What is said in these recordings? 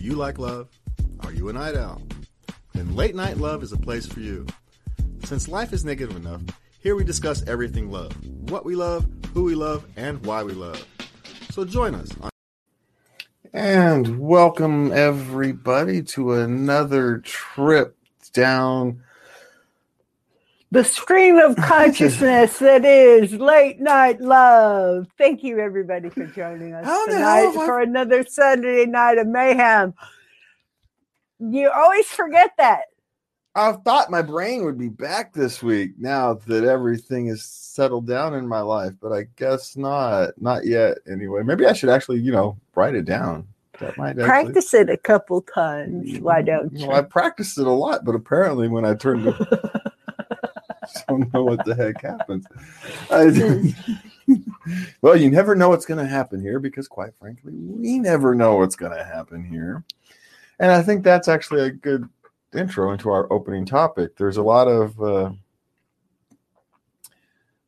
Do you like love? Are you a night owl? Then Late Night Love is a place for you. Since life is negative enough, here we discuss everything love what we love, who we love, and why we love. So join us. On- and welcome, everybody, to another trip down the stream of consciousness that is late night love. Thank you, everybody, for joining us How tonight have I- for another Sunday night of mayhem. You always forget that. I thought my brain would be back this week now that everything is settled down in my life, but I guess not. Not yet, anyway. Maybe I should actually, you know, write it down. That might actually. Practice it a couple times. Why don't you? Well, I practiced it a lot, but apparently when I turned to don't know what the heck happens. Well, you never know what's going to happen here because, quite frankly, we never know what's going to happen here. And I think that's actually a good intro into our opening topic. There's a lot of uh,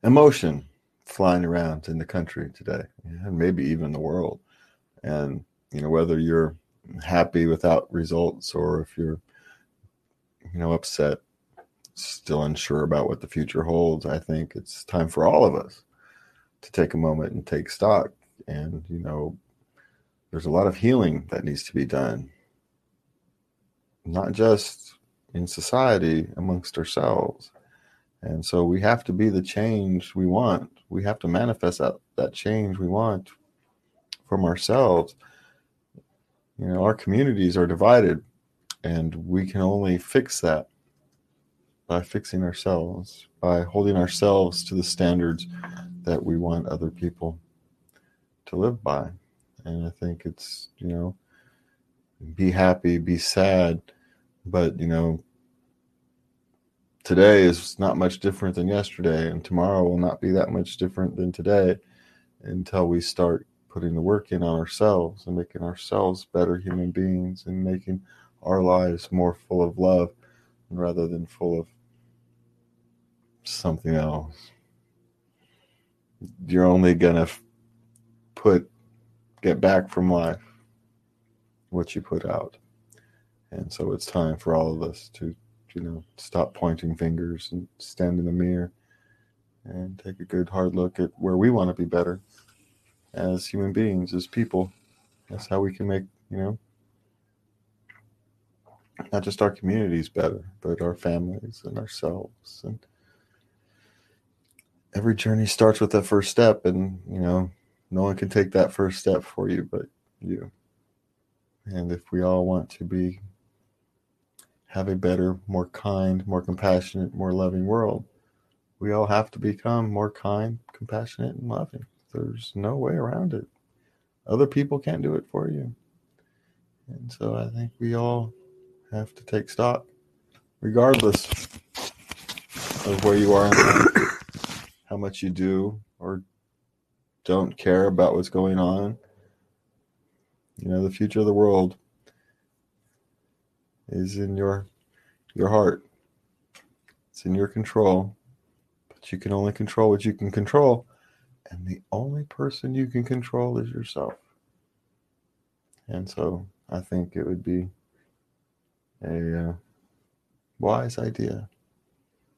emotion flying around in the country today, and maybe even the world. And, you know, whether you're happy without results or if you're, you know, upset still unsure about what the future holds, I think it's time for all of us to take a moment and take stock. And, you know, there's a lot of healing that needs to be done, not just in society, amongst ourselves. And so we have to be the change we want. We have to manifest that, that change we want from ourselves. You know, our communities are divided, and we can only fix that by fixing ourselves, by holding ourselves to the standards that we want other people to live by. And I think it's, you know, be happy, be sad, but, you know, today is not much different than yesterday, and tomorrow will not be that much different than today until we start putting the work in on ourselves and making ourselves better human beings and making our lives more full of love rather than full of something else. You're only gonna put get back from life what you put out, and so it's time for all of us to, you know, stop pointing fingers and stand in the mirror and take a good hard look at where we want to be better as human beings, as people. That's how we can make, you know, not just our communities better, but our families and ourselves. And every journey starts with that first step, and you know, no one can take that first step for you but you. And if we all want to be have a better, more kind, more compassionate, more loving world, we all have to become more kind, compassionate, and loving. There's no way around it. Other people can't do it for you. And so I think we all have to take stock, regardless of where you are how much you do or don't care about what's going on. You know, the future of the world is in your your heart. It's in your control. But you can only control what you can control. And the only person you can control is yourself. And so I think it would be a uh, wise idea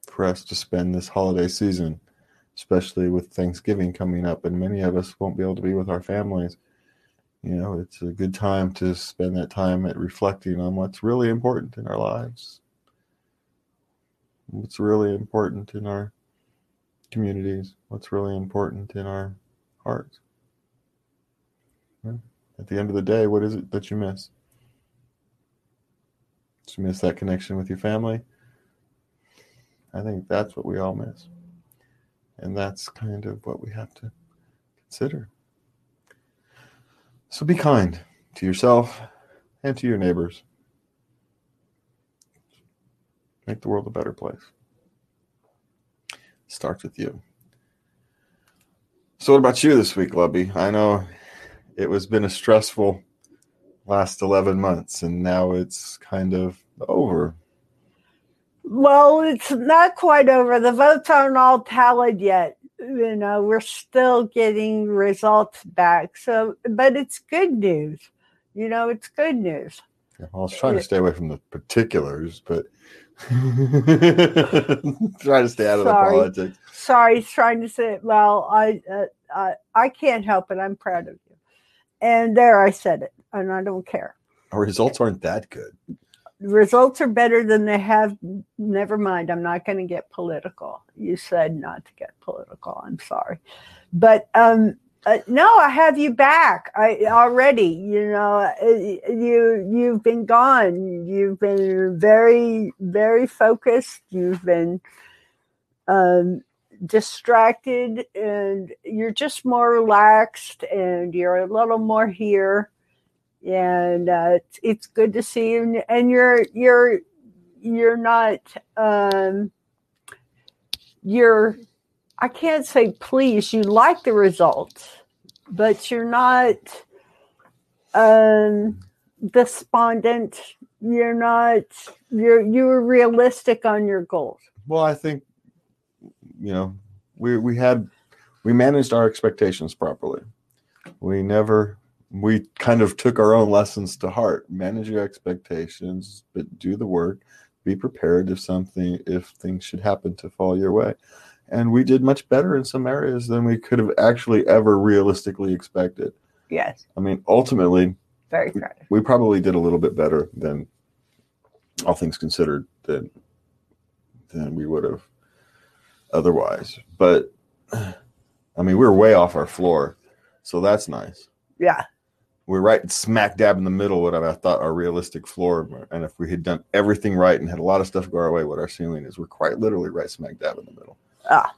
for us to spend this holiday season, especially with Thanksgiving coming up, and many of us won't be able to be with our families. You know, it's a good time to spend that time at reflecting on what's really important in our lives, what's really important in our communities, what's really important in our hearts. At the end of the day, what is it that you miss? Did you miss that connection with your family? I think that's what we all miss. And that's kind of what we have to consider. So be kind to yourself and to your neighbors. Make the world a better place. Starts with you. So, what about you this week, Lubby? I know it was been a stressful last 11 months and now it's kind of over. Well, it's not quite over. The votes aren't all tallied yet. You know, we're still getting results back. So, but it's good news. You know, it's good news. Yeah, well, I was trying to stay away from the particulars, but trying to stay out of the politics. Sorry, trying to say, well, I, uh, I, I can't help it. I'm proud of. And there I said it, and I don't care. Our results aren't that good. The results are better than they have. Never mind. I'm not going to get political. You said not to get political. I'm sorry. But um, uh, no, I have you back. I already, you know, uh, you you've been gone. You've been very very focused. You've been um, distracted, and you're just more relaxed, and you're a little more here. And uh, it's, it's good to see you. And you're you're you're not um, you're I can't say please. You like the results, but you're not um, despondent. You're not. You're you're realistic on your goals. Well, I think you know we we had we managed our expectations properly. We never we kind of took our own lessons to heart. Manage your expectations, but do the work. Be prepared if something if things should happen to fall your way. And we did much better in some areas than we could have actually ever realistically expected. Yes, I mean, ultimately, very proud. of we probably did a little bit better than all things considered than than we would have otherwise. But I mean, we were way off our floor, so that's nice. Yeah, We're right smack dab in the middle of what I thought our realistic floor. And if we had done everything right and had a lot of stuff go our way, what our ceiling is, we're quite literally right smack dab in the middle. Ah.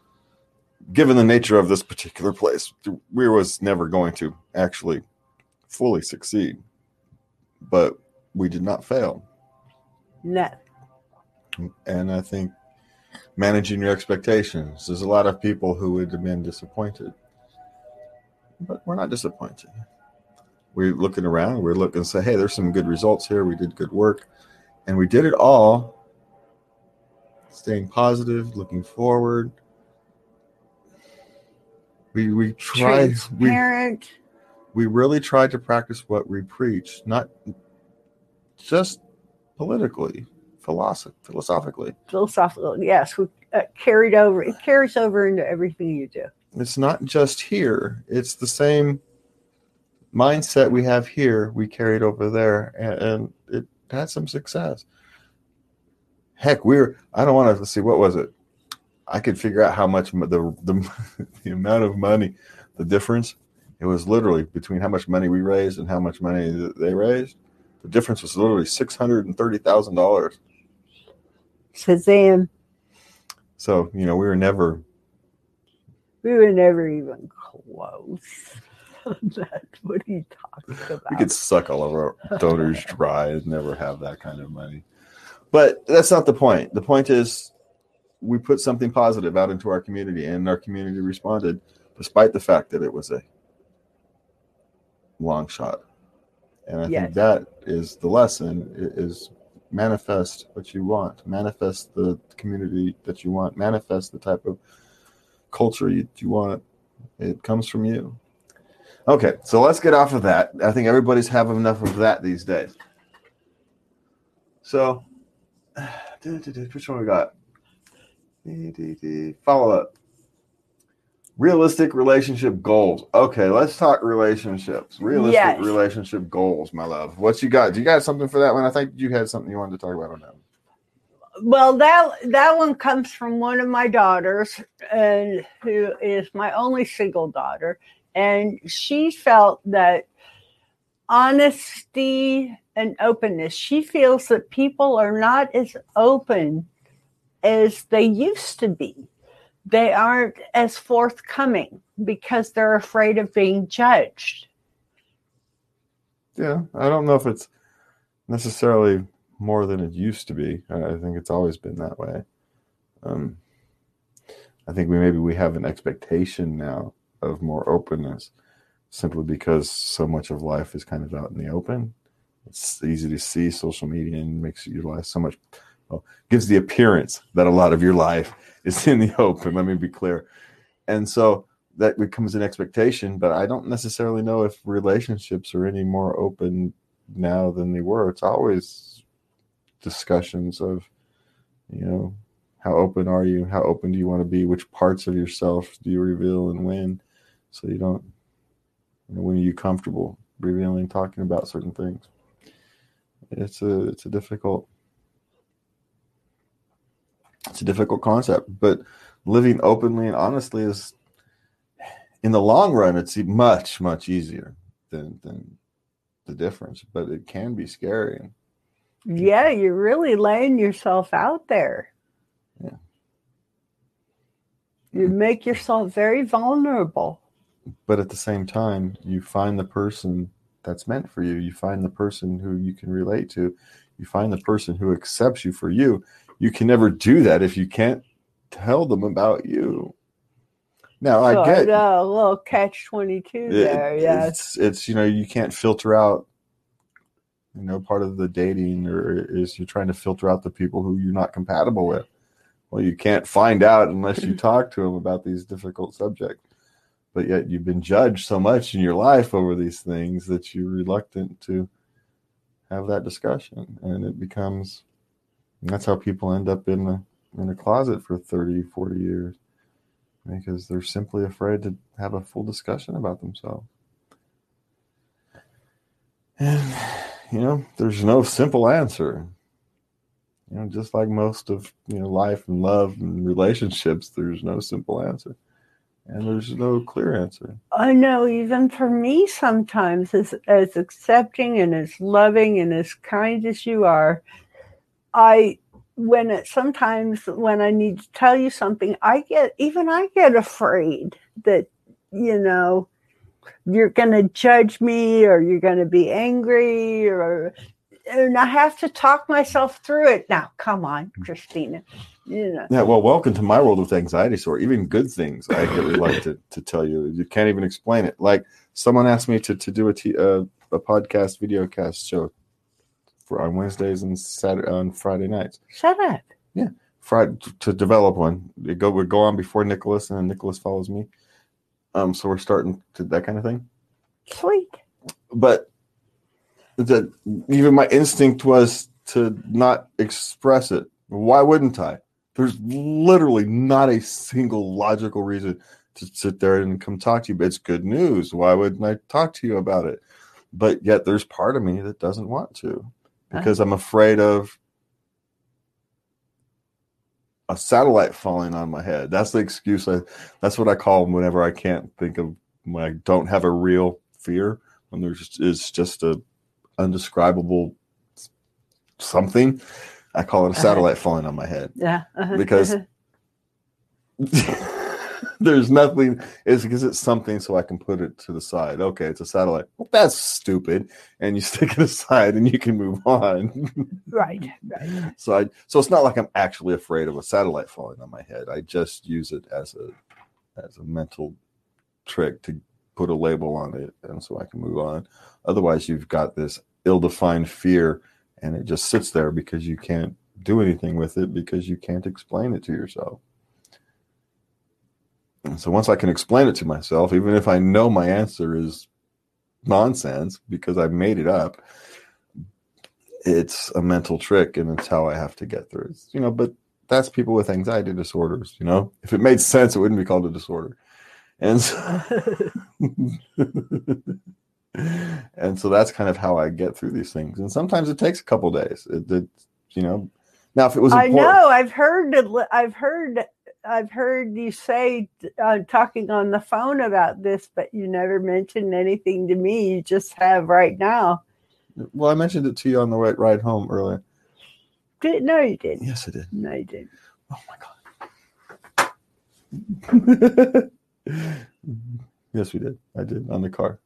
Given the nature of this particular place, we was never going to actually fully succeed, but we did not fail. no, and I think managing your expectations. There's a lot of people who would have been disappointed, but we're not disappointed. We're looking around, we're looking and say, hey, there's some good results here. We did good work, and we did it all staying positive, looking forward. We we tried we we really tried to practice what we preach, not just politically, philosoph- philosophically. philosophical. Yes, we uh, carried over. It carries over into everything you do. it's not just here it's the same mindset we have here we carried over there and, and it had some success heck we're i don't want to see what was it i could figure out how much the, the the amount of money the difference it was literally between how much money we raised and how much money they raised the difference was literally $630000 Shazam! so you know we were never We were never even close. That's what he talks about. We could suck all of our donors dry and never have that kind of money. But that's not the point. The point is we put something positive out into our community and our community responded despite the fact that it was a long shot. And I Yes. think that is the lesson is manifest what you want, manifest the community that you want, manifest the type of culture you, you want. It comes from you. Okay, so let's get off of that. I think everybody's having enough of that these days. So, which one we got? Follow up. Realistic relationship goals. Okay, let's talk relationships. Realistic Yes. relationship goals, my love. What you got? Do you got something for that one? I think you had something you wanted to talk about on that. one. Well, that that one comes from one of my daughters, and who is my only single daughter, and she felt that honesty and openness. She feels that people are not as open as they used to be. They aren't as forthcoming because they're afraid of being judged. Yeah, I don't know if it's necessarily more than it used to be. I think it's always been that way. Um, I think we maybe we have an expectation now of more openness, simply because so much of life is kind of out in the open. It's easy to see social media and makes your life so much. Well, gives the appearance that a lot of your life is in the open. Let me be clear, and so that becomes an expectation. But I don't necessarily know if relationships are any more open now than they were. It's always discussions of, you know, how open are you? How open do you want to be? Which parts of yourself do you reveal and when? So you don't, you know, when are you comfortable revealing, talking about certain things? It's a it's a difficult it's a difficult concept, but living openly and honestly is in the long run it's much much easier than than the difference, but it can be scary. Yeah, you're really laying yourself out there. Yeah. You make yourself very vulnerable. But at the same time, you find the person that's meant for you. You find the person who you can relate to. You find the person who accepts you for you. You can never do that if you can't tell them about you. Now So, I get uh, a little catch twenty two there. it- Yeah. it's it's you know you can't filter out you know part of the dating or is you're trying to filter out the people who you're not compatible with well you can't find out unless you talk to them about these difficult subjects but yet you've been judged so much in your life over these things that you're reluctant to have that discussion and it becomes that's how people end up in a in a closet for 30 40 years because they're simply afraid to have a full discussion about themselves. And, you know, there's no simple answer. You know, just like most of, you know, life and love and relationships, there's no simple answer. And there's no clear answer. I know even for me sometimes as as accepting and as loving and as kind as you are, I when it sometimes when I need to tell you something, I get even I get afraid that, you know, you're gonna judge me or you're gonna be angry or and I have to talk myself through it. Now, come on, Christina. You know. Yeah, well, welcome to my world with anxiety disorder. Even good things I get reluctant to tell you. You can't even explain it. Like someone asked me to, to do a, t- uh, a podcast video cast show for on Wednesdays and Saturday on Friday nights. Shut up. Friday to develop one. It go we go on before Nicholas, and then Nicholas follows me. Um, so we're starting to that kind of thing. Sweet. But the even my instinct was to not express it. Why wouldn't I? There's literally not a single logical reason to sit there and come talk to you. But it's good news. Why wouldn't I talk to you about it? But yet there's part of me that doesn't want to because I'm afraid of a satellite falling on my head. That's the excuse. I, that's what I call them whenever I can't think of when I don't have a real fear. When there's just, it's just a undescribable something. I call it a Uh-huh. satellite falling on my head. Yeah. uh-huh, Because- uh-huh. there's nothing. It's because it's something, so I can put it to the side. Okay, it's a satellite. Well, that's stupid, and you stick it aside, and you can move on. right. Right. So I so it's not like I'm actually afraid of a satellite falling on my head. I just use it as a as a mental trick to put a label on it and so I can move on. Otherwise you've got this ill-defined fear and it just sits there because you can't do anything with it because you can't explain it to yourself. And so once I can explain it to myself, even if I know my answer is nonsense because I made it up, it's a mental trick and it's how I have to get through it. You know, but that's people with anxiety disorders, you know. If it made sense, it wouldn't be called a disorder. And so, and so that's kind of how I get through these things. And sometimes it takes a couple days. It, it you know. Now if it was I know. I've heard. I've heard. I've heard you say uh, talking on the phone about this, but you never mentioned anything to me. You just have right now. well, I mentioned it to you on the way, ride home earlier. Did no, you didn't. Yes, I did. No, you didn't. Oh my god. yes, we did. I did on the car.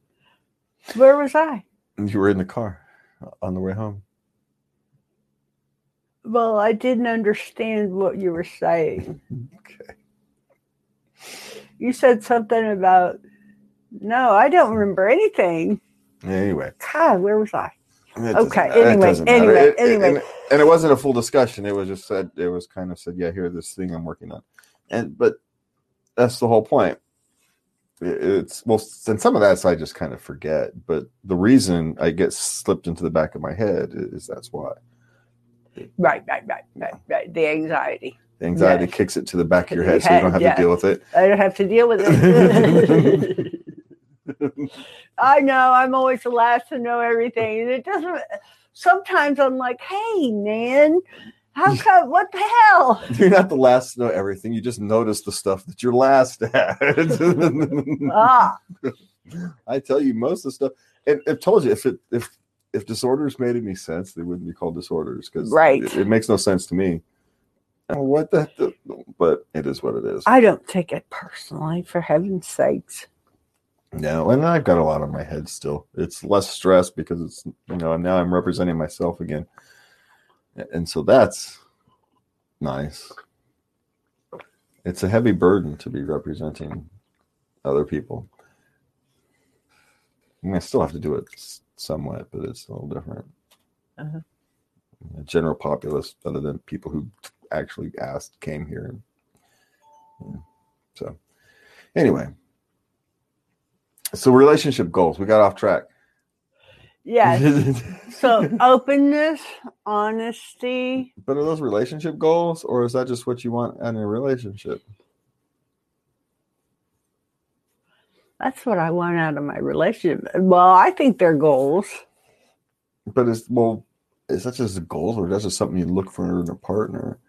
Where was I? You were in the car on the way home. Well, I didn't understand what you were saying. Okay. You said something about. No, I don't hmm. remember anything. Anyway. God, where was I? it Okay, anyway, anyway, It- anyway. and, and it wasn't a full discussion. It was just said it was kind of said, yeah, here this thing I'm working on, and but that's the whole point. it- it's well, and some of that's I just kind of forget. But the reason I get slipped into the back of my head is that's why Right, right, right, right, right. The anxiety. the anxiety Yes. kicks it to the back of your head, so you don't have Yeah. to deal with it. I don't have to deal with it. I know. I'm always the last to know everything. And it doesn't. Sometimes I'm like, hey, man, how come? What the hell? You're not the last to know everything. You just notice the stuff that you're last at. Ah, I tell you, most of the stuff, and I've told you, if it if if disorders made any sense, they wouldn't be called disorders because Right. it, it makes no sense to me. What the, the? But it is what it is. I don't take it personally, for heaven's sakes. No, and I've got a lot on my head still. It's less stress because it's you know now I'm representing myself again, and so that's nice. It's a heavy burden to be representing other people. I mean, I still have to do it somewhat, but it's a little different. Uh-huh. The general populace, other than people who actually asked, came here. Yeah. So, anyway, so relationship goals. We got off track. Yes. So openness, honesty. but are those relationship goals, or is that just what you want in a relationship? That's what I want out of my relationship. Well, I think they're goals. But is well, is that just goals, or that's just something you look for in a partner?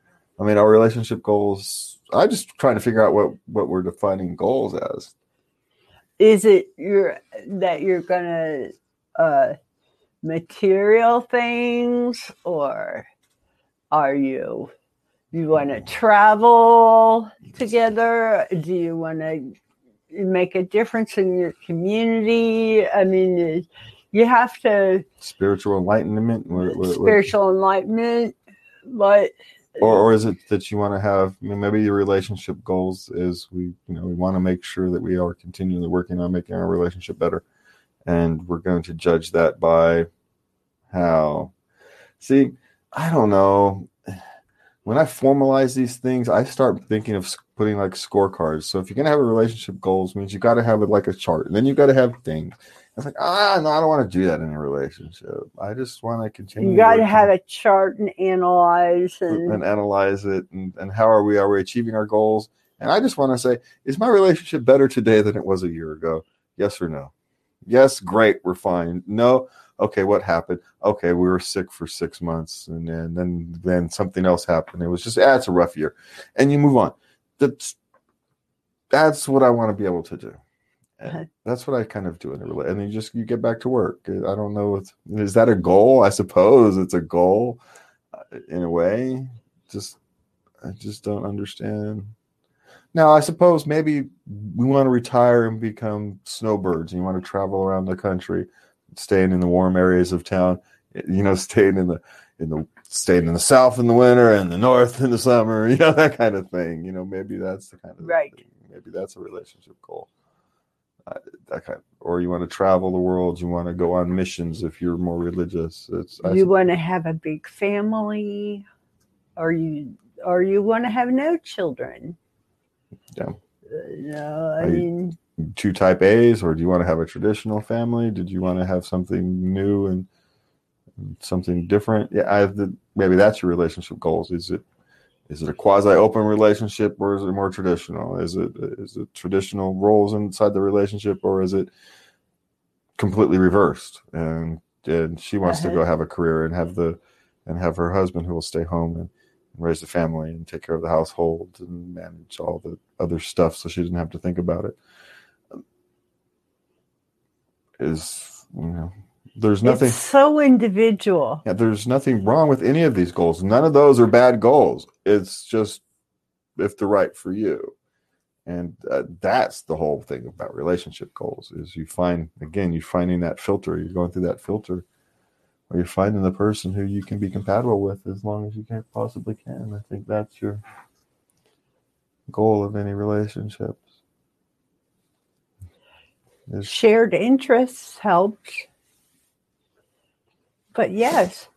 I mean, our relationship goals. I'm just trying to figure out what what we're defining goals as. Is it your that you're gonna uh material things or are you you want to travel together do you want to make a difference in your community i mean you have to Spiritual enlightenment, or- or- spiritual enlightenment but or, or is it that you want to have? I mean, maybe your relationship goals is we, you know, we want to make sure that we are continually working on making our relationship better, and we're going to judge that by how. See, I don't know. When I formalize these things, I start thinking of putting like scorecards. So if you're gonna have a relationship goals, means you got to have it like a chart, and then you got to have things. It's like ah, no, I don't want to do that in a relationship. I just want to continue. you got to have a chart and analyze and, and analyze it and, and how are we are we achieving our goals and i just want to say is my relationship better today than it was a year ago yes or no yes great we're fine no okay what happened okay we were sick for six months and then then, then something else happened it was just ah, it's a rough year and you move on that's that's what i want to be able to do. Uh-huh. that's what i kind of do in a relationship and then you just you get back to work. I don't know if, is that a goal? I suppose it's a goal uh, in a way. Just i just don't understand. Now i suppose maybe we want to retire and become snowbirds and you want to travel around the country staying in the warm areas of town you know staying in the in the staying in the south in the winter and the north in the summer you know that kind of thing you know maybe that's the kind of Right. thing. maybe that's a relationship goal uh, that kind or you want to travel the world you want to go on missions if you're more religious it's I you want to have a big family or you or you want to have no children Yeah. Uh, no i mean two type A's, or do you want to have a traditional family? Did you want to have something new and something different? Yeah, I the, maybe that's your relationship goals. Is it is it a quasi open relationship, or is it more traditional? Is it is it traditional roles inside the relationship, or is it completely reversed? And and she wants to Uh-huh. go have a career and have the and have her husband who will stay home and raise the family and take care of the household and manage all the other stuff so she doesn't have to think about it is you know there's nothing it's so individual. Yeah, there's nothing wrong with any of these goals. None of those are bad goals. It's just if they're right for you. And uh, that's the whole thing about relationship goals is you find again you're finding that filter. You're going through that filter where you're finding the person who you can be compatible with as long as you can possibly can. I think that's your goal of any relationships. Is shared interests helps but yes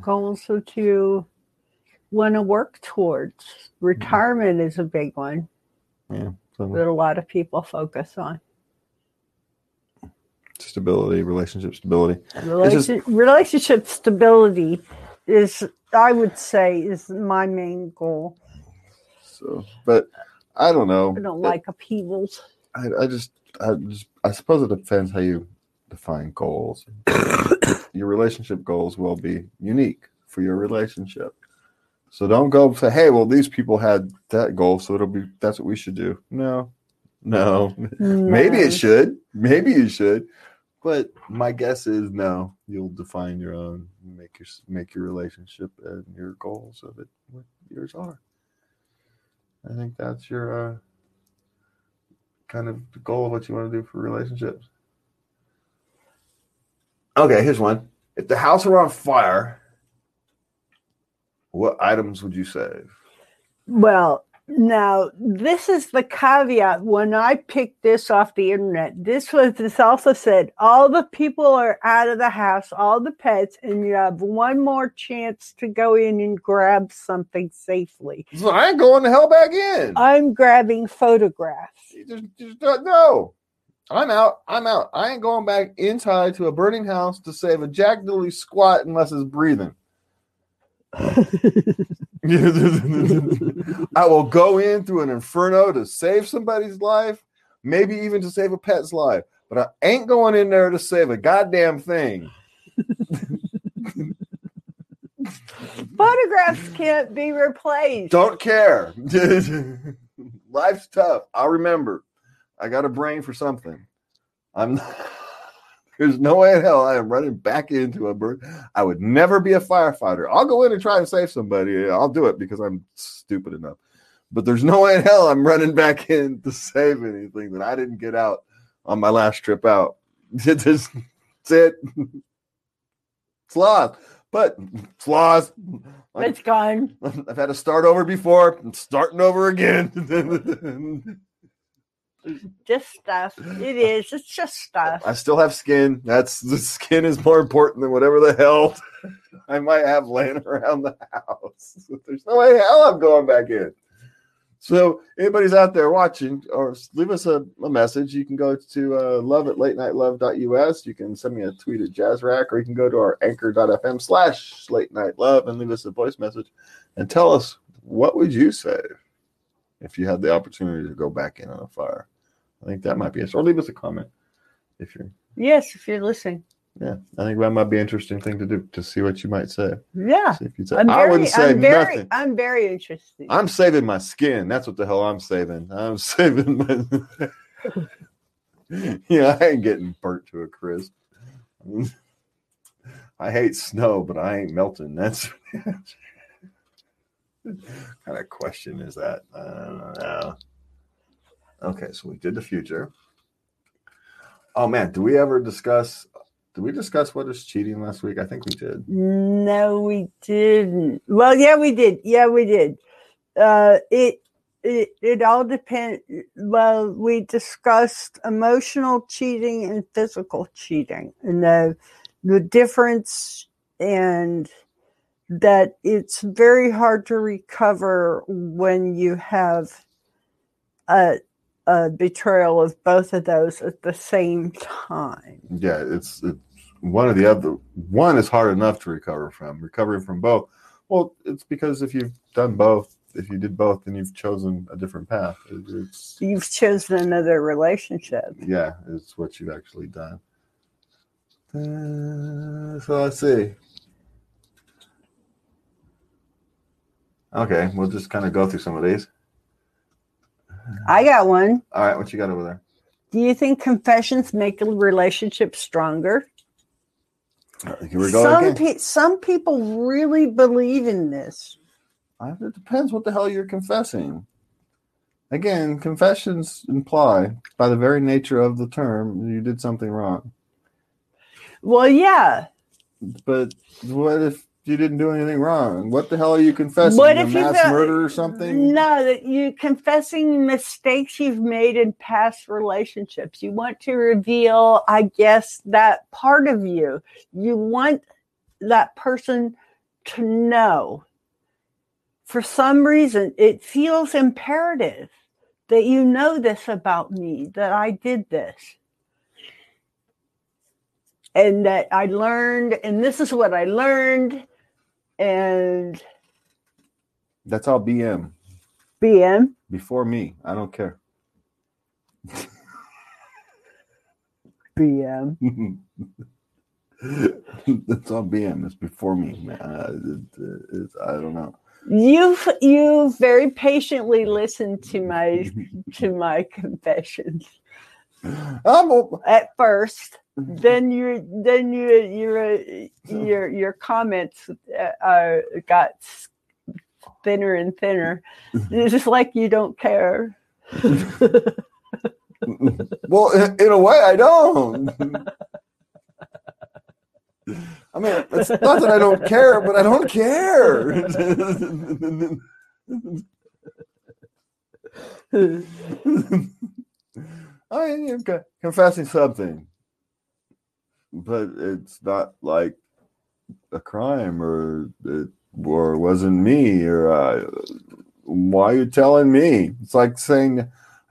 goals that you want to work towards mm-hmm. retirement is a big one I So that a lot of people focus on. stability, relationship stability. Relation, relationship stability is, I would say, is my main goal. So, but I don't know. I don't like upheavals. I, I just, I just, I suppose it depends how you define goals. your relationship goals will be unique for your relationship. So don't go say, "Hey, well, these people had that goal, so it'll be that's what we should do." No, no. Maybe it should. Maybe you should. But my guess is no. You'll define your own, make your make your relationship and your goals of it what yours are. I think that's your uh, kind of goal of what you want to do for relationships. Okay, here's one. If the house were on fire, what items would you save? Well, now this is the caveat. When I picked this off the internet, this was this also said all the people are out of the house, all the pets, and you have one more chance to go in and grab something safely. So I ain't going the hell back in. I'm grabbing photographs. You just, just don't no. I'm out. I'm out. I ain't going back inside to a burning house to save a Jack Dooley squat unless it's breathing. I will go in through an inferno to save somebody's life, maybe even to save a pet's life, but I ain't going in there to save a goddamn thing. Photographs can't be replaced. Don't care. Life's tough. I'll remember. I got a brain for something. I'm there's no way in hell I am running back into a bird. I would never be a firefighter. I'll go in and try and save somebody. I'll do it because I'm stupid enough. But there's no way in hell I'm running back in to save anything that I didn't get out on my last trip out. That's it. It's lost. But it's lost. It's gone. I've had to start over before. I'm starting over again. Just stuff. It is. It's just stuff. I still have skin. That's the skin is more important than whatever the hell I might have laying around the house. There's no way hell I'm going back in. So anybody's out there watching, or leave us a, a message. You can go to uh, love at late night love.us. You can send me a tweet at jazzrack, or you can go to our anchor.fm slash late night love and leave us a voice message and tell us what would you save if you had the opportunity to go back in on a fire. I think that might be it. Or leave us a comment if you're Yes, if you're listening. yeah, I think that might be an interesting thing to do to see what you might say. Yeah. See if you say, I'm I wouldn't say I'm very, nothing. I'm very interested. I'm saving my skin. That's what the hell I'm saving. I'm saving my. yeah, I ain't getting burnt to a crisp. I hate snow, but I ain't melting. That's kind of question is that? I don't know. Okay, so we did the future. Oh man, do we ever discuss? Did we discuss what is cheating last week? I think we did. No, we didn't. Well, yeah, we did. Yeah, we did. Uh, it it it all depends. Well, we discussed emotional cheating and physical cheating, and the the difference, and that it's very hard to recover when you have a a betrayal of both of those at the same time. Yeah, it's, it's one or the other. One is hard enough to recover from. Recovering from both, well, it's because if you've done both, if you did both, then you've chosen a different path. It- It's You've chosen another relationship. yeah, it's what you've actually done. Uh, so let's see. Okay, we'll just kind of go through some of these. I got one. All right, what you got over there? Do you think confessions make a relationship stronger? Uh, go Some pe- some people really believe in this. It depends what the hell you're confessing. Again, confessions imply, by the very nature of the term, you did something wrong. Well, yeah. But what if you didn't do anything wrong? What the hell are you confessing? What A if you mass murder or something? No, that you confessing mistakes you've made in past relationships. You want to reveal, I guess, that part of you. You want that person to know. For some reason, it feels imperative that you know this about me, that I did this. And that I learned, and this is what I learned, and That's all BM. BM. Before me. I don't care. BM. That's all BM. It's before me, man. Uh, it- it's- I don't know. You've you very patiently listened to my to my confessions I'm at first. Then your then you your your your comments uh, uh, got thinner and thinner. It's just like you don't care. well, in, in a way, I don't. I mean, it's not that I don't care, but I don't care. I mean, you're confessing something, but it's not like a crime or it or it wasn't me or uh, why are you telling me? It's like saying,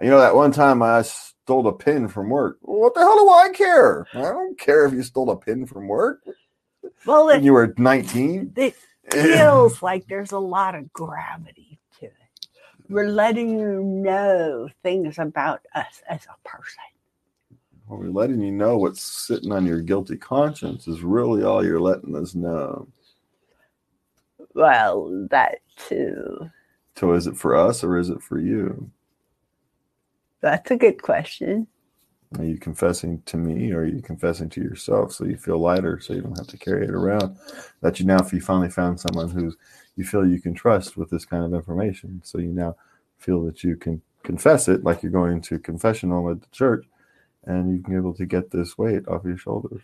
you know, that one time I stole a pin from work. What the hell do I care? I don't care if you stole a pin from work Well, when it, you were 19. it feels like there's a lot of gravity to it. We're letting you know things about us as a person. We're letting you know what's sitting on your guilty conscience is really all you're letting us know. Well, that too. So is it for us or is it for you? That's a good question. Are you confessing to me or are you confessing to yourself so you feel lighter so you don't have to carry it around? That you now if you finally found someone who's you feel you can trust with this kind of information. So you now feel that you can confess it like you're going to confessional at the church and you can be able to get this weight off your shoulders.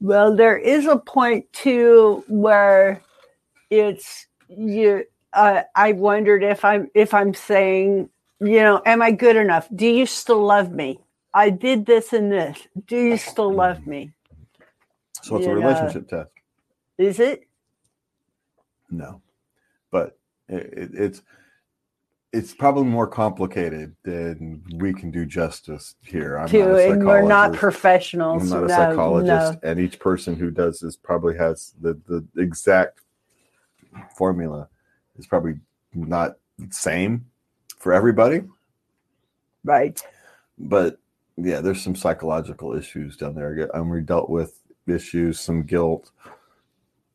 Well, there is a point too where it's you. Uh, I wondered if I'm if I'm saying, you know, am I good enough? Do you still love me? I did this and this. Do you still love me? So it's a Yeah. relationship test. Is it? No, but it, it, it's it's probably more complicated than we can do justice here. I'm to not a and we're not professionals. I'm not a no, psychologist, no. and each person who does this probably has the the exact formula. is probably not the same for everybody, Right. but yeah, there's some psychological issues down there. And we dealt with issues, some guilt.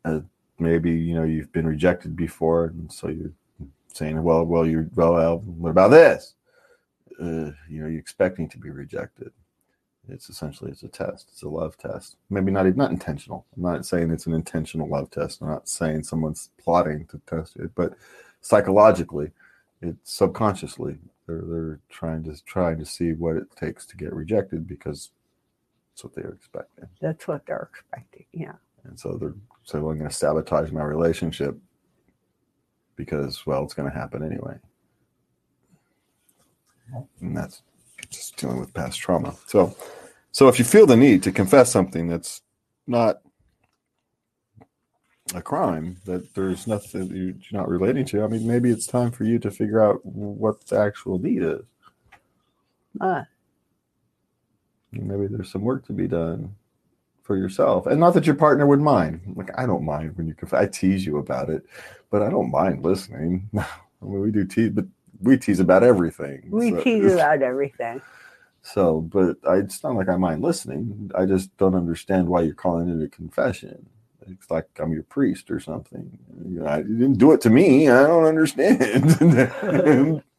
Uh, maybe you know you've been rejected before, and so you're saying, "Well, well, you're well. well what about this? Uh, you know, you're expecting to be rejected. It's essentially it's a test. It's a love test. Maybe not not intentional. I'm not saying it's an intentional love test. I'm not saying someone's plotting to test it, but psychologically, it's subconsciously they're they're trying to trying to see what it takes to get rejected because that's what they're expecting. That's what they're expecting. Yeah. And so they're so I'm going to sabotage my relationship because well, it's going to happen anyway. And that's just dealing with past trauma. So, so if you feel the need to confess something that's not a crime, that there's nothing you're not relating to, I mean, maybe it's time for you to figure out what the actual need is. Uh, Maybe there's some work to be done for yourself, and not that your partner would mind. Like I don't mind when you confess. I tease you about it, but I don't mind listening. I mean, we do tease, but we tease about everything. we so, tease about everything. So, but I, it's not like I mind listening. I just don't understand why you're calling it a confession. It's like I'm your priest or something. You, know, I, you didn't do it to me. I don't understand.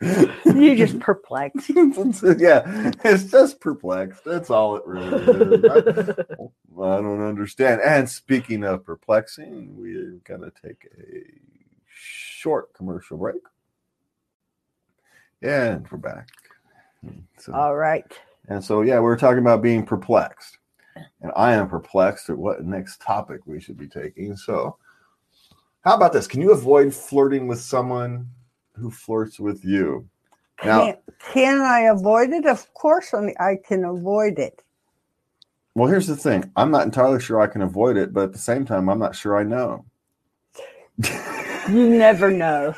You just perplexed. yeah, it's just perplexed. That's all it really is. I, I don't understand. And speaking of perplexing, we're gonna take a short commercial break, and we're back. So, All right. and so, yeah, we are talking about being perplexed, and I am perplexed at what next topic we should be taking. So, how about this? Can you avoid flirting with someone who flirts with you? Now- Can, can I avoid it? Of course, I I can avoid it. Well, here's the thing. I'm not entirely sure I can avoid it, but at the same time, I'm not sure I know. You never know.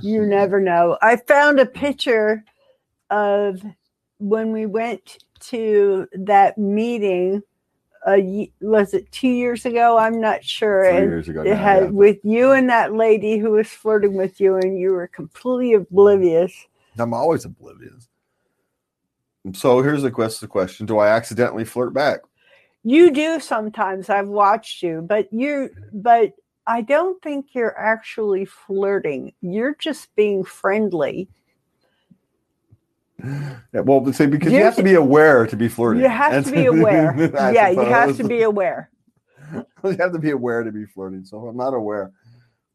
You never know. I found a picture of when we went to that meeting. A, was it two years ago? I'm not sure. Three and years ago. it now, had yeah. with you and that lady who was flirting with you, and you were completely oblivious. I'm always oblivious. So here's the question. Do I accidentally flirt back? You do sometimes. I've watched you, but you, but I don't think you're actually flirting. You're just being friendly. Yeah, well, say because you You- have to be aware to be flirting. You have to be aware. Yeah, you have to be aware. you have to be aware to be flirting. So if I'm not aware,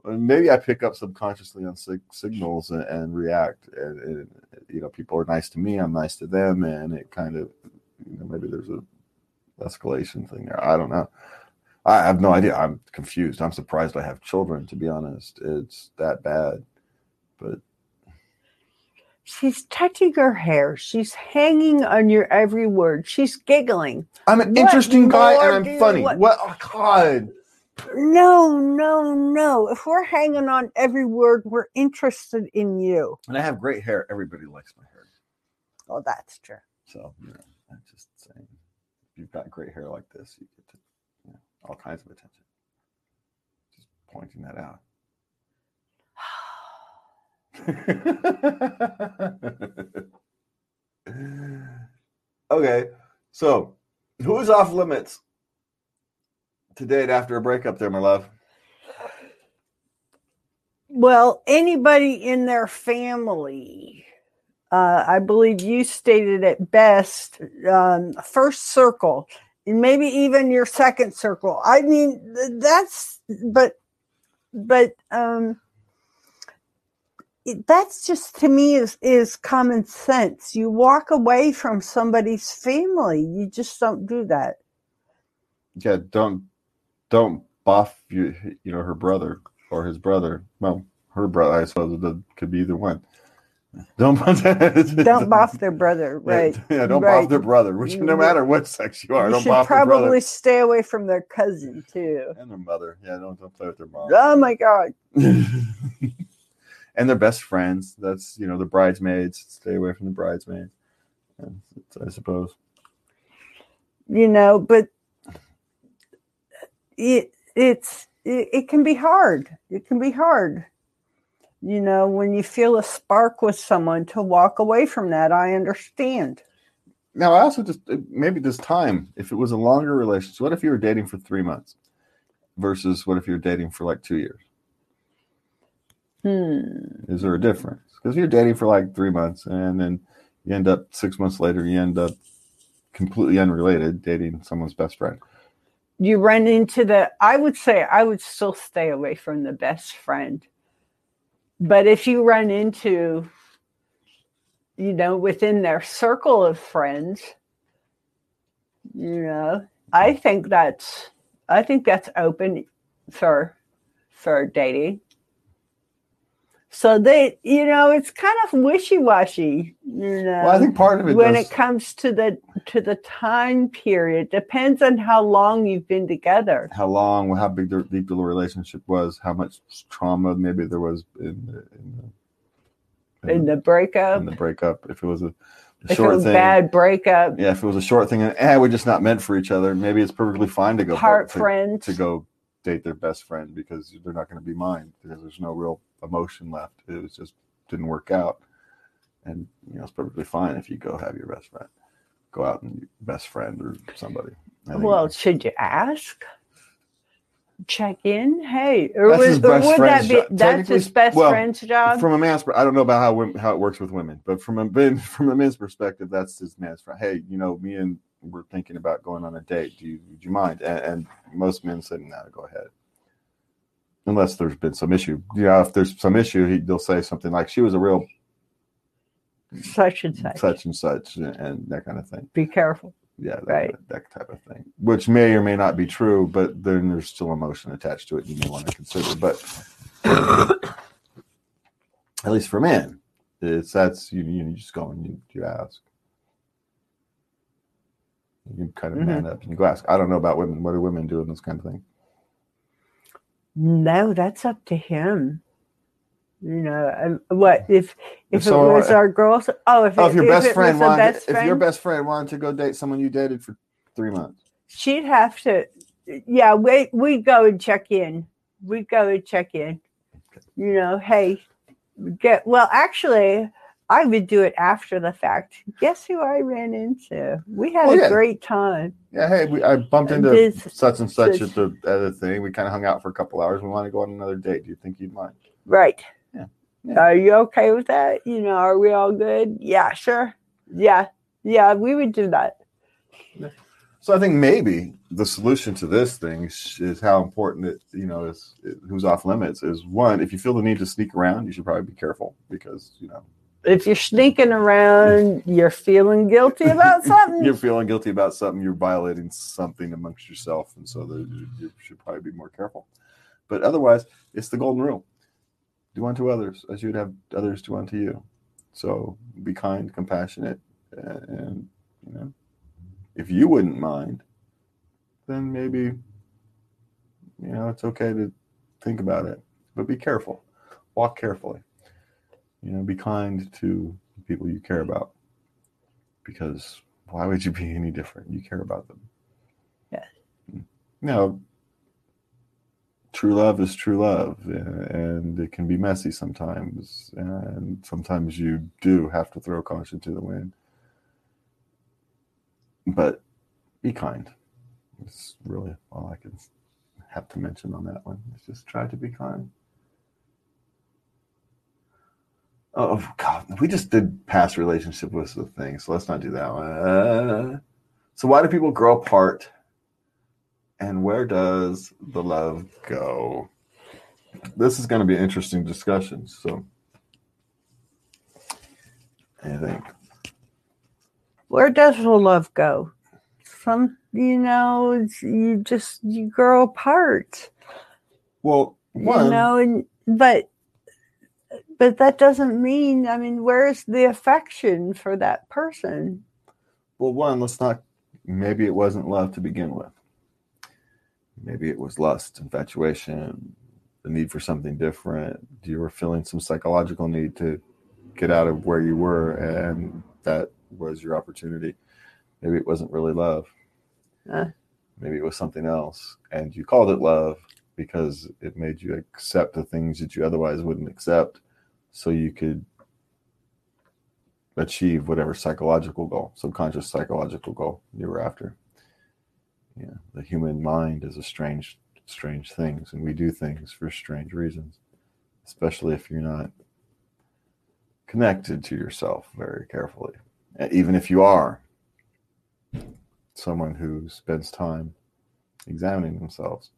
maybe I pick up subconsciously on sig- signals and, and react. And, and you know, people are nice to me, I'm nice to them, and it kind of, you know, maybe there's a escalation thing there. I don't know. I have no idea. I'm confused. I'm surprised I have children. To be honest, it's that bad. But She's touching her hair. She's hanging on your every word. She's giggling. I'm an What interesting guy and I'm funny. want? What? Oh, God. No, no, no. If we're hanging on every word, we're interested in you. And I have great hair. Everybody likes my hair. Oh, that's true. So, you know, I'm just saying, if you've got great hair like this, you get to, you know, all kinds of attention. Just pointing that out. okay, so who's off limits to date after a breakup there, my love? Well, anybody in their family, uh, I believe you stated it best, um, first circle, and maybe even your second circle. I mean, that's, but, but, um, that's just to me is is common sense. You walk away from somebody's family. You just don't do that. Yeah, don't don't buff you you know her brother or his brother. Well, her brother, I suppose it could be either one. Don't Don't buff their brother, right? Yeah, don't right. buff their brother, which no matter what sex you are, you don't should buff their probably stay away from their cousin too. and their mother. Yeah, don't don't play with their mom. Oh my god! and they're best friends. That's you know the bridesmaids. Stay away from the bridesmaids. I suppose. You know, but it it's it, it can be hard. It can be hard. You know, when you feel a spark with someone to walk away from that, I understand. Now, I also just maybe this time, if it was a longer relationship, what if you were dating for three months versus what if you're dating for like two years? Hmm. Is there a difference? Because you're dating for like three months and then you end up six months later, you end up completely unrelated dating someone's best friend. You run into the. I would say I would still stay away from the best friend. But if you run into, you know, within their circle of friends, you know, I think that's I think that's open for for dating. So they, you know, it's kind of wishy washy. You know, Well, I think part of it when does, it comes to the to the time period depends on how long you've been together. how long, how big the deep the relationship was, how much trauma maybe there was in the, in the, In the breakup, in the breakup. If it was a, a if it short was thing, bad breakup, yeah, if it was a short thing and eh, we're just not meant for each other, maybe it's perfectly fine to go part to, friends. to go date their best friend because they're not going to be mine because there's no real emotion left. It was just didn't work out, and you know it's perfectly fine if you go have your best friend, go out and your best friend or somebody. Well, should you ask? Check in. Hey, or, That's would, his best would that be job. that's his best well, friend's job? from a man's, I don't know about how women, how it works with women, but from a from a man's perspective, that's his man's friend. Hey, you know, me and we're thinking about going on a date. Do you would you mind? And, and most men say, "No, go ahead." Unless there's been some issue. Yeah, if there's some issue, he, they'll say something like, "She was a real such and such. such and such," and, and that kind of thing. Be careful. Yeah, that, Right. that type of thing, which may or may not be true, but then there's still emotion attached to it. You may want to consider, but at least for men, it's that's you. You just go and you, you ask. You kind of man up and you go ask. I don't know about women. What do women do in this kind of thing? No, that's up to him. You know, um, what if if so, it was our girls? Oh, if, Oh, it, if your if best friend was wanted, best if your best friend wanted to go date someone you dated for three months, she'd have to. Yeah, we we'd go and check in. We'd go and check in. You know, hey, get well. Actually, I would do it after the fact. Guess who I ran into? We had Oh, a yeah. great time. yeah, hey, we, I bumped into This- such and such such- at the other thing. We kind of hung out for a couple hours. We want to go on another date. Do you think you'd mind? Right. Yeah. Yeah. Are you okay with that? You know, are we all good? Yeah, sure. Yeah. Yeah, we would do that. So I think maybe the solution to this thing is, is how important it, you know, is who's off limits. Is one, if you feel the need to sneak around, you should probably be careful because you know If you're sneaking around, you're feeling guilty about something. you're feeling guilty about something, you're violating something amongst yourself, and so you, should probably be more careful. But otherwise, it's the golden rule: do unto others as you would have others do unto you. So be kind, compassionate, and you know, if you wouldn't mind, then maybe you know it's okay to think about it, but be careful. Walk carefully. You know, be kind to people you care about because why would you be any different? You care about them. Yes. Hmm. Now, true love is true love, and it can be messy sometimes, and sometimes you do have to throw caution to the wind. But be kind. It's really all I can have to mention on that one. Just try to be kind. Oh God, we just did past relationship was the thing, so let's not do that one. Uh, so why do people grow apart, and where does the love go? This is going to be an interesting discussion. So, I think Where does the love go? Some, you know, it's, you just you grow apart. well, one, You know, and but but that doesn't mean. I mean, where's the affection for that person? well, one, let's not. Maybe it wasn't love to begin with. Maybe it was lust, infatuation, the need for something different. You were feeling some psychological need to get out of where you were, and that was your opportunity. Maybe it wasn't really love. Uh. Maybe it was something else, and you called it love because it made you accept the things that you otherwise wouldn't accept, so you could achieve whatever psychological goal, subconscious psychological goal you were after. Yeah, the human mind is a strange, strange things, and we do things for strange reasons, especially if you're not connected to yourself very carefully. Even if you are someone who spends time examining themselves,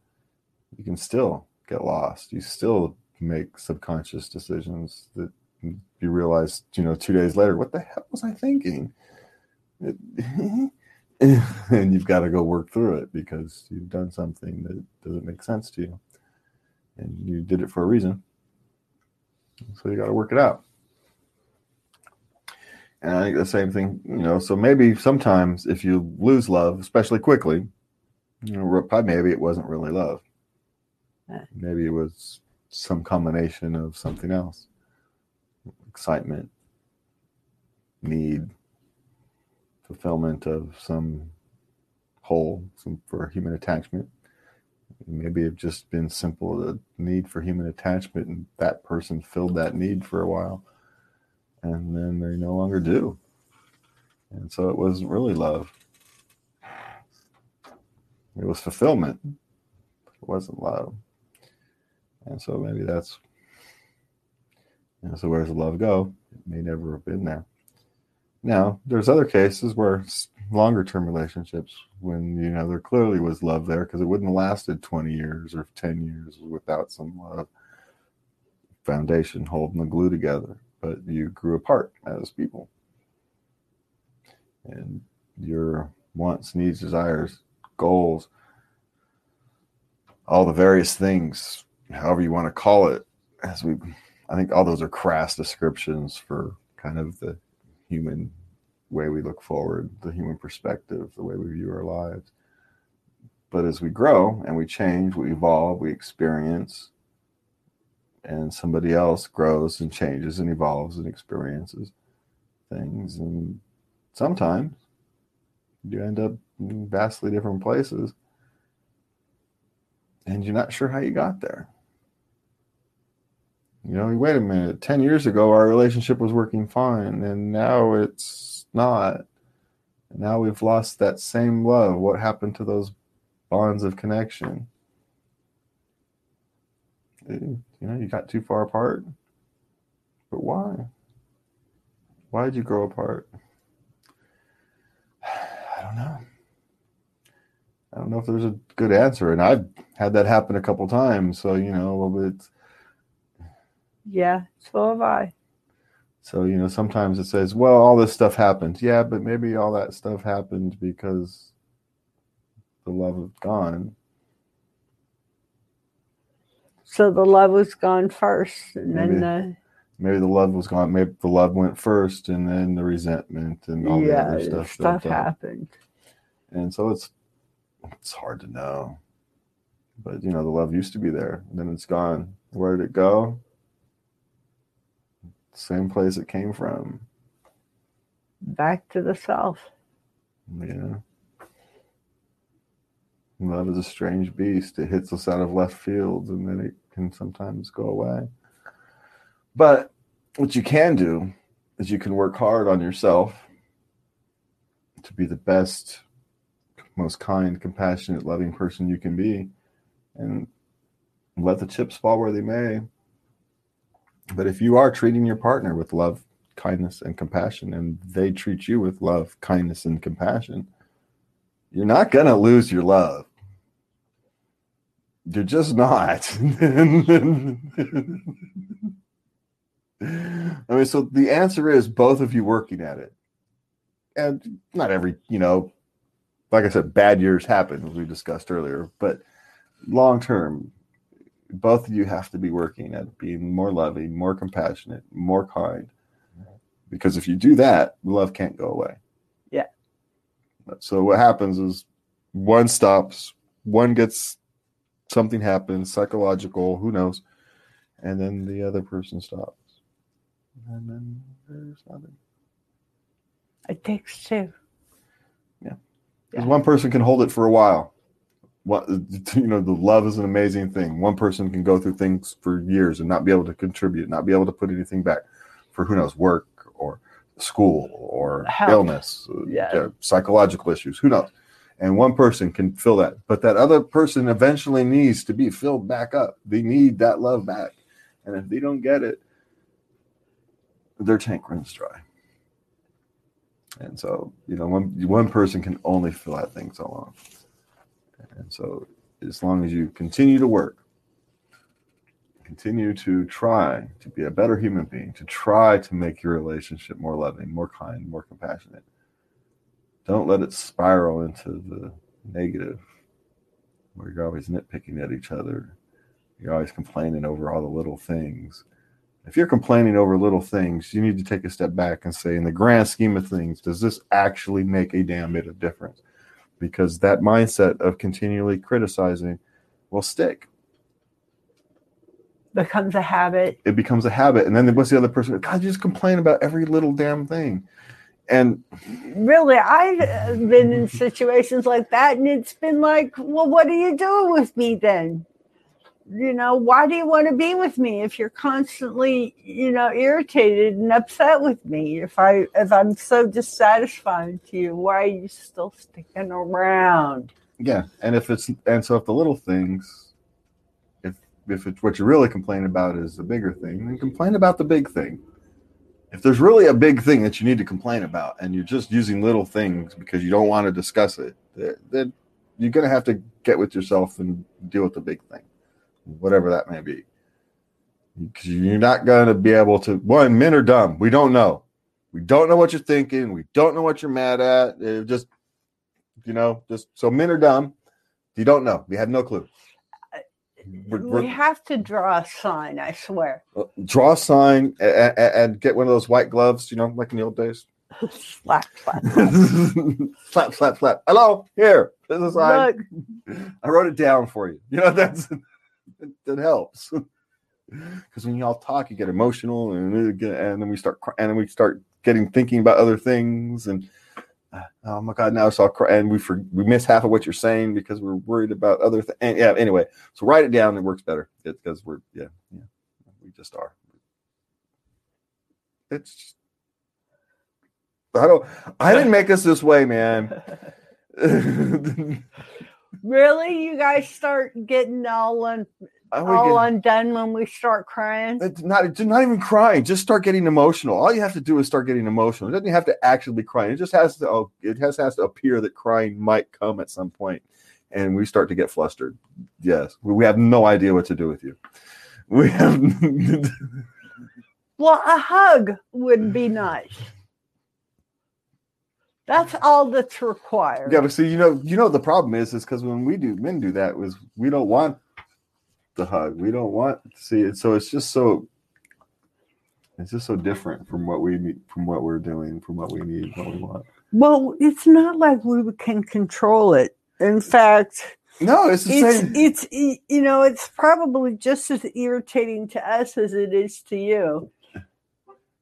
you can still get lost. You still make subconscious decisions that you realize, you know, two days later, what the hell was I thinking? and you've got to go work through it because you've done something that doesn't make sense to you. And you did it for a reason. So you got to work it out. And I think the same thing, you know, so maybe sometimes if you lose love, especially quickly, you know, probably maybe it wasn't really love. Maybe it was some combination of something else excitement, need, fulfillment of some hole some, for human attachment. Maybe it just been simple the need for human attachment, and that person filled that need for a while, and then they no longer do. And so it wasn't really love. It was fulfillment. It wasn't love. And so maybe that's and so where does the love go? It may never have been there. Now, there's other cases where longer term relationships, when you know there clearly was love there, because it wouldn't have lasted 20 years or 10 years without some love foundation holding the glue together. But you grew apart as people, and your wants, needs, desires, goals, all the various things, however you want to call it, as we I think all those are crass descriptions for kind of the human way we look forward, the human perspective, the way we view our lives. But as we grow and we change, we evolve, we experience, and somebody else grows and changes and evolves and experiences things and sometimes you end up in vastly different places and you're not sure how you got there you know wait a minute 10 years ago our relationship was working fine and now it's not. Now we've lost that same love. What happened to those bonds of connection? You know you got too far apart. But why? Why did you grow apart? I don't know. I don't know if there's a good answer and i've had that happen a couple times so you know it's yeah so have i so you know sometimes it says well all this stuff happened yeah but maybe all that stuff happened because the love is gone so the love was gone first, and Maybe. then the maybe the love was gone. Maybe the love went first, and then the resentment and all the other stuff. stuff happened. And so it's it's hard to know. But you know, the love used to be there, and then it's gone. Where did it go? Same place it came from. Back to the South. Yeah. Love is a strange beast. It hits us out of left field and then it can sometimes go away. But what you can do is you can work hard on yourself to be the best, most kind, compassionate, loving person you can be and let the chips fall where they may. But if you are treating your partner with love, kindness, and compassion, and they treat you with love, kindness, and compassion, you're not going to lose your love. You're just not. I mean, so the answer is both of you working at it. And not every, you know, like I said, bad years happen, as we discussed earlier, but long term, both of you have to be working at being more loving, more compassionate, more kind. Because if you do that, love can't go away. Yeah. So what happens is one stops, one gets something happens, psychological, who knows, and then the other person stops. And then there's nothing. It takes two. Yeah. Because one person can hold it for a while. What you know, the love is an amazing thing. One person can go through things for years and not be able to contribute, not be able to put anything back for who knows, work or school or Health. illness, uh, Yeah. yeah, psychological issues, who knows. And one person can fill that, but that other person eventually needs to be filled back up. They need that love back, and if they don't get it, their tank runs dry. And so, you know, one one person can only fill that thing so long. And so, as long as you continue to work, continue to try to be a better human being, to try to make your relationship more loving, more kind, more compassionate. Don't let it spiral into the negative, where you're always nitpicking at each other. You're always complaining over all the little things. If you're complaining over little things, you need to take a step back and say, in the grand scheme of things, does this actually make a damn bit of difference? Because that mindset of continually criticizing will stick. Becomes a habit. It becomes a habit. And then what's the other person? God, you just complain about every little damn thing. And Really, I've uh, been in situations like that, and it's been like, well, what are you doing with me then? You know, why do you want to be with me if you're constantly, you know, irritated and upset with me? If I if I'm so dissatisfied to you, why are you still sticking around? yeah, and if it's and so if the little things, if if it's what you're really complaining about is the bigger thing, then complain about the big thing. If there's really a big thing that you need to complain about, and you're just using little things because you don't want to discuss it, then you're gonna have to get with yourself and deal with the big thing, whatever that may be. Because you're not gonna be able to. One, men are dumb. We don't know. We don't know what you're thinking. We don't know what you're mad at. It just you know, just so men are dumb. You don't know. We have no clue. We're- We we're- have to draw a sign, I swear. uh, draw a sign and, and get one of those white gloves, you know, like in the old days. slap, slap, slap. slap, slap, slap. Hello, here. There's a sign. Look, I wrote it down for you. You know, that's that helps. because when y'all talk, you get emotional, and and then we start and then we start getting thinking about other things, and uh, oh my god, now it's all cry, and we for, we miss half of what you're saying because we're worried about other things. Yeah, anyway, so write it down; it works better because we're yeah yeah we just are. It's just, I don't. I didn't make us this way, man. really, you guys start getting all un, all get, undone when we start crying. It's not it's not even crying. Just start getting emotional. All you have to do is start getting emotional. It doesn't have to actually be crying. It just has to. Oh, it has has to appear that crying might come at some point, and we start to get flustered. Yes, we have no idea what to do with you. We have. well, a hug would be nice. That's all that's required. Yeah, but see, you know, you know, the problem is, is because when we do men do that, was we don't want the hug. We don't want to see it. So it's just so, it's just so different from what we need, from what we're doing, from what we need, what we want. Well, it's not like we can control it. In fact, no, it's the it's, same. It's you know, it's probably just as irritating to us as it is to you.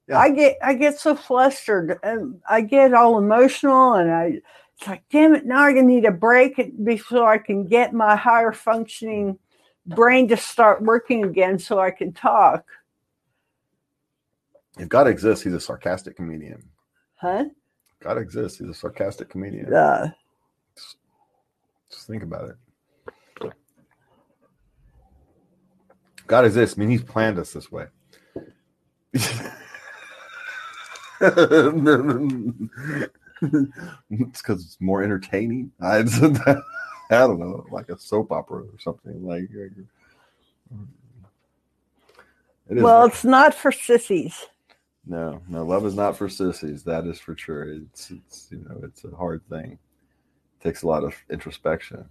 Yeah. I get I get so flustered and I get all emotional and I it's like damn it now I need a break before I can get my higher functioning brain to start working again so I can talk. If God exists, he's a sarcastic comedian. Huh? God exists, he's a sarcastic comedian. Yeah. Just, just think about it. God exists. I mean, he's planned us this way. it's because it's more entertaining. I, I don't know, like a soap opera or something. Like, it well, like, it's not for sissies. No, no, love is not for sissies. That is for sure. It's, it's you know, it's a hard thing. It takes a lot of introspection.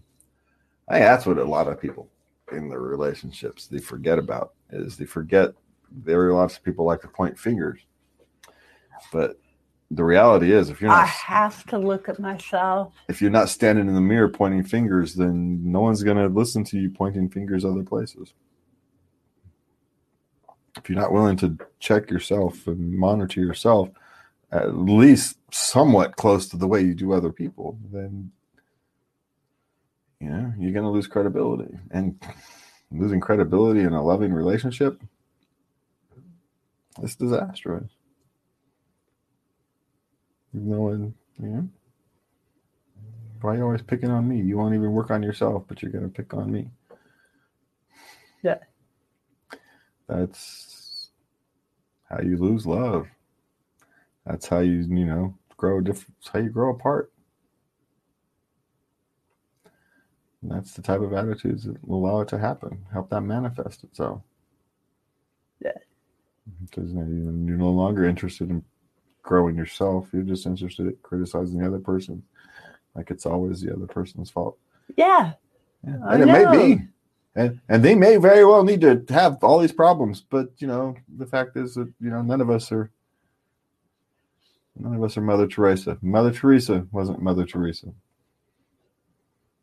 I think that's what a lot of people in their relationships they forget about is they forget. There are lots of people like to point fingers but the reality is, if you're not, I have to look at myself. If you're not standing in the mirror pointing fingers, then no one's going to listen to you pointing fingers other places. If you're not willing to check yourself and monitor yourself, at least somewhat close to the way you do other people, then you know you're going to lose credibility. And losing credibility in a loving relationship, it's disastrous. No one, yeah. Why are you always picking on me? You won't even work on yourself, but you're gonna pick on me. Yeah. That's how you lose love. That's how you, you know, grow different how you grow apart. And that's the type of attitudes that will allow it to happen, help that manifest itself. Yeah. Because you're no longer interested in growing yourself. You're just interested in criticizing the other person, like it's always the other person's fault. Yeah, yeah. and it may be, and and they may very well need to have all these problems. But you know, the fact is that you know none of us are. None of us are Mother Teresa. Mother Teresa wasn't Mother Teresa.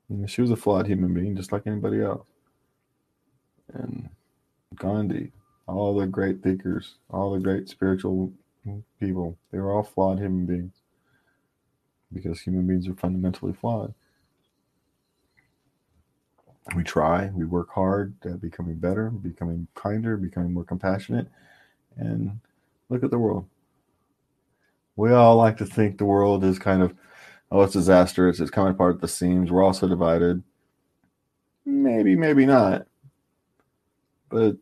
You know, she was a flawed human being, just like anybody else. And Gandhi, all the great thinkers, all the great spiritual people. They were all flawed human beings because human beings are fundamentally flawed. We try, we work hard at becoming better, becoming kinder, becoming more compassionate, and look at the world. We all like to think the world is kind of, oh, it's disastrous, it's coming apart at the seams, we're all so divided. Maybe, maybe not. But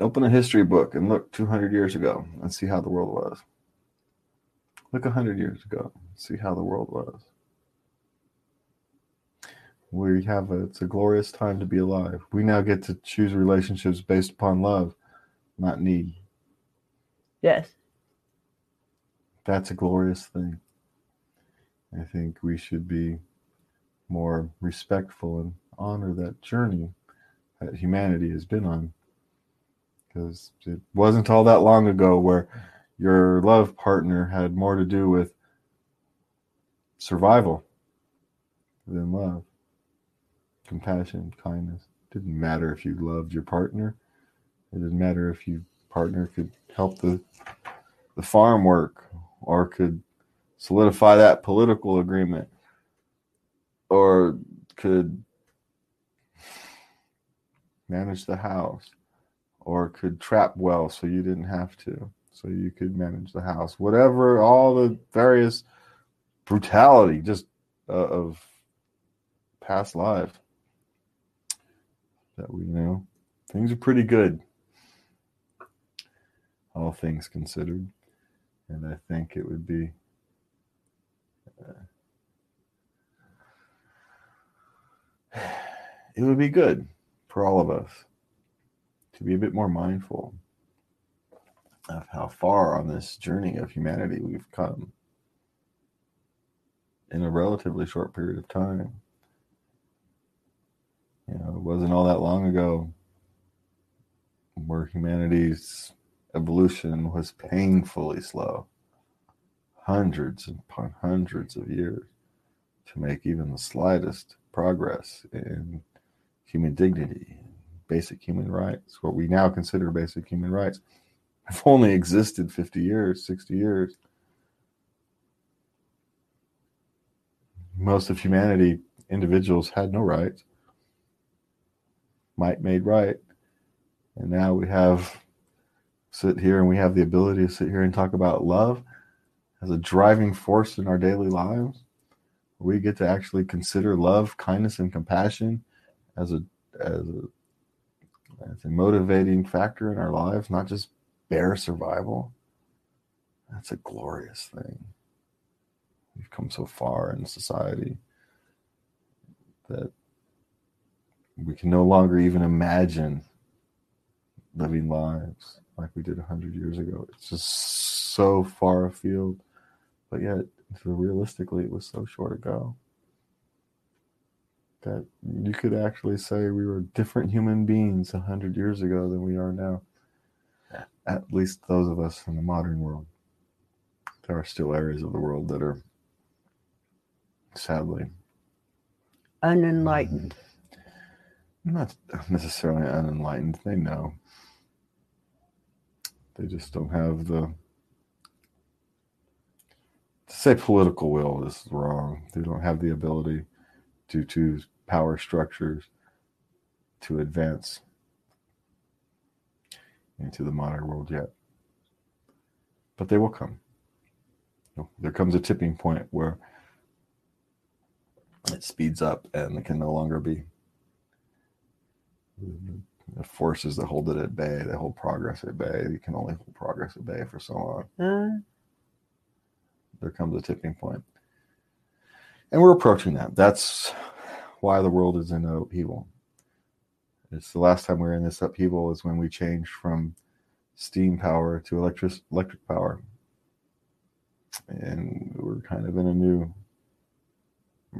Open a history book and look 200 years ago and see how the world was. Look 100 years ago, see how the world was. We have a, it's a glorious time to be alive. We now get to choose relationships based upon love, not need. Yes. That's a glorious thing. I think we should be more respectful and honor that journey that humanity has been on because it wasn't all that long ago where your love partner had more to do with survival than love, compassion, kindness. Didn't matter if you loved your partner. It didn't matter if you partner could help the the farm work or could solidify that political agreement or could manage the house or could trap well so you didn't have to so you could manage the house. Whatever all the various brutality just uh, of past life that we know things are pretty good all things considered and i think it would be uh, it would be good for all of us to be a bit more mindful of how far on this journey of humanity we've come in a relatively short period of time. You know, it wasn't all that long ago where humanity's evolution was painfully slow, hundreds upon hundreds of years to make even the slightest progress in human dignity, basic human rights, what we now consider basic human rights, have only existed 50 years, 60 years. Most of humanity, individuals had no rights. Might made right. And now we have sit here and we have the ability to sit here and talk about love as a driving force in our daily lives. We get to actually consider love, kindness, and compassion as a as a as a motivating factor in our lives, not just bare survival. That's a glorious thing. We've come so far in society that we can no longer even imagine living lives like we did 100 years ago. It's just so far afield, but yet, realistically, it was so short ago that you could actually say we were different human beings 100 years ago than we are now. At least those of us in the modern world. There are still areas of the world that are sadly unenlightened. Mm-hmm. Not necessarily unenlightened. They know. They just don't have the. To say political will is wrong. They don't have the ability due to power structures to advance into the modern world yet. But they will come. There comes a tipping point where it speeds up and it can no longer be the forces that hold it at bay, that hold progress at bay. You can only hold progress at bay for so long. Uh. There comes a tipping point. And we're approaching that. That's why the world is in upheaval. It's the last time we are in this upheaval is when we changed from steam power to electric electric power, and we're kind of in a new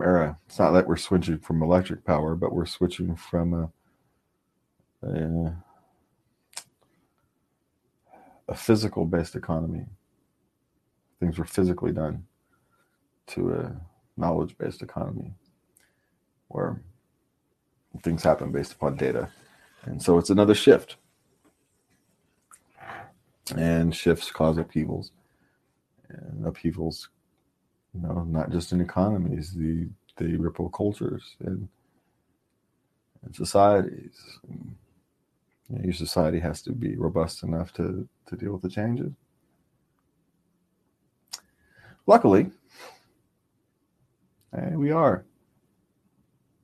era. It's not that we're switching from electric power, but we're switching from a a, a physical based economy. Things were physically done to a knowledge based economy where things happen based upon data. And so it's another shift. And shifts cause upheavals. And upheavals, you know, not just in economies, the they ripple cultures and, and societies. And, you know, your society has to be robust enough to, to deal with the changes. Luckily, hey, we are.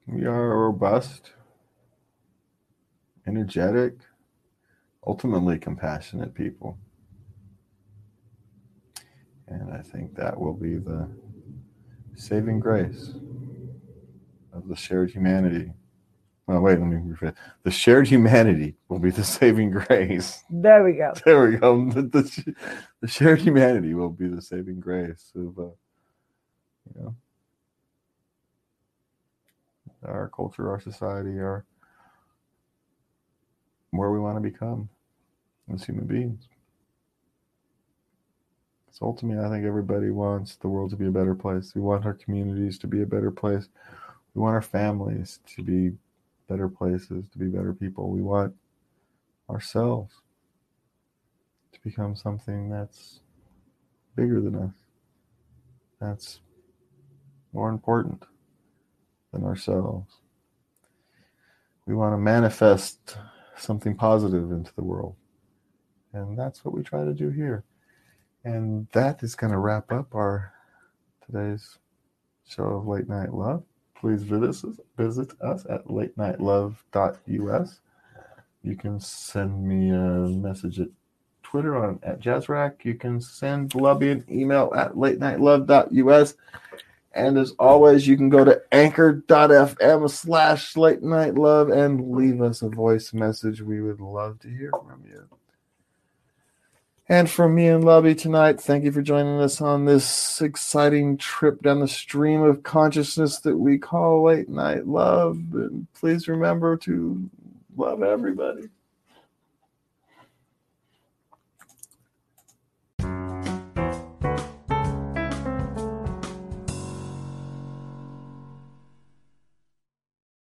We are robust, energetic, ultimately compassionate people. And I think that will be the saving grace of the shared humanity. Oh, wait, let me rephrase. The shared humanity will be the saving grace. There we go. There we go. The, the, the shared humanity will be the saving grace of, uh, you know, our culture, our society, our where we want to become as human beings. So ultimately, I think everybody wants the world to be a better place. We want our communities to be a better place. We want our families to be better places, to be better people. We want ourselves to become something that's bigger than us, that's more important than ourselves. We want to manifest something positive into the world. And that's what we try to do here. And that is going to wrap up our today's show of Late Night Love. Please visit us, visit us at latenightLove.us. You can send me a message at Twitter on at Jazzrack. You can send Lubby an email at latenightLove.us. And as always, you can go to anchor.fm slash late night love and leave us a voice message. We would love to hear from you. And from me and Lubby tonight, thank you for joining us on this exciting trip down the stream of consciousness that we call late night love. And please remember to love everybody.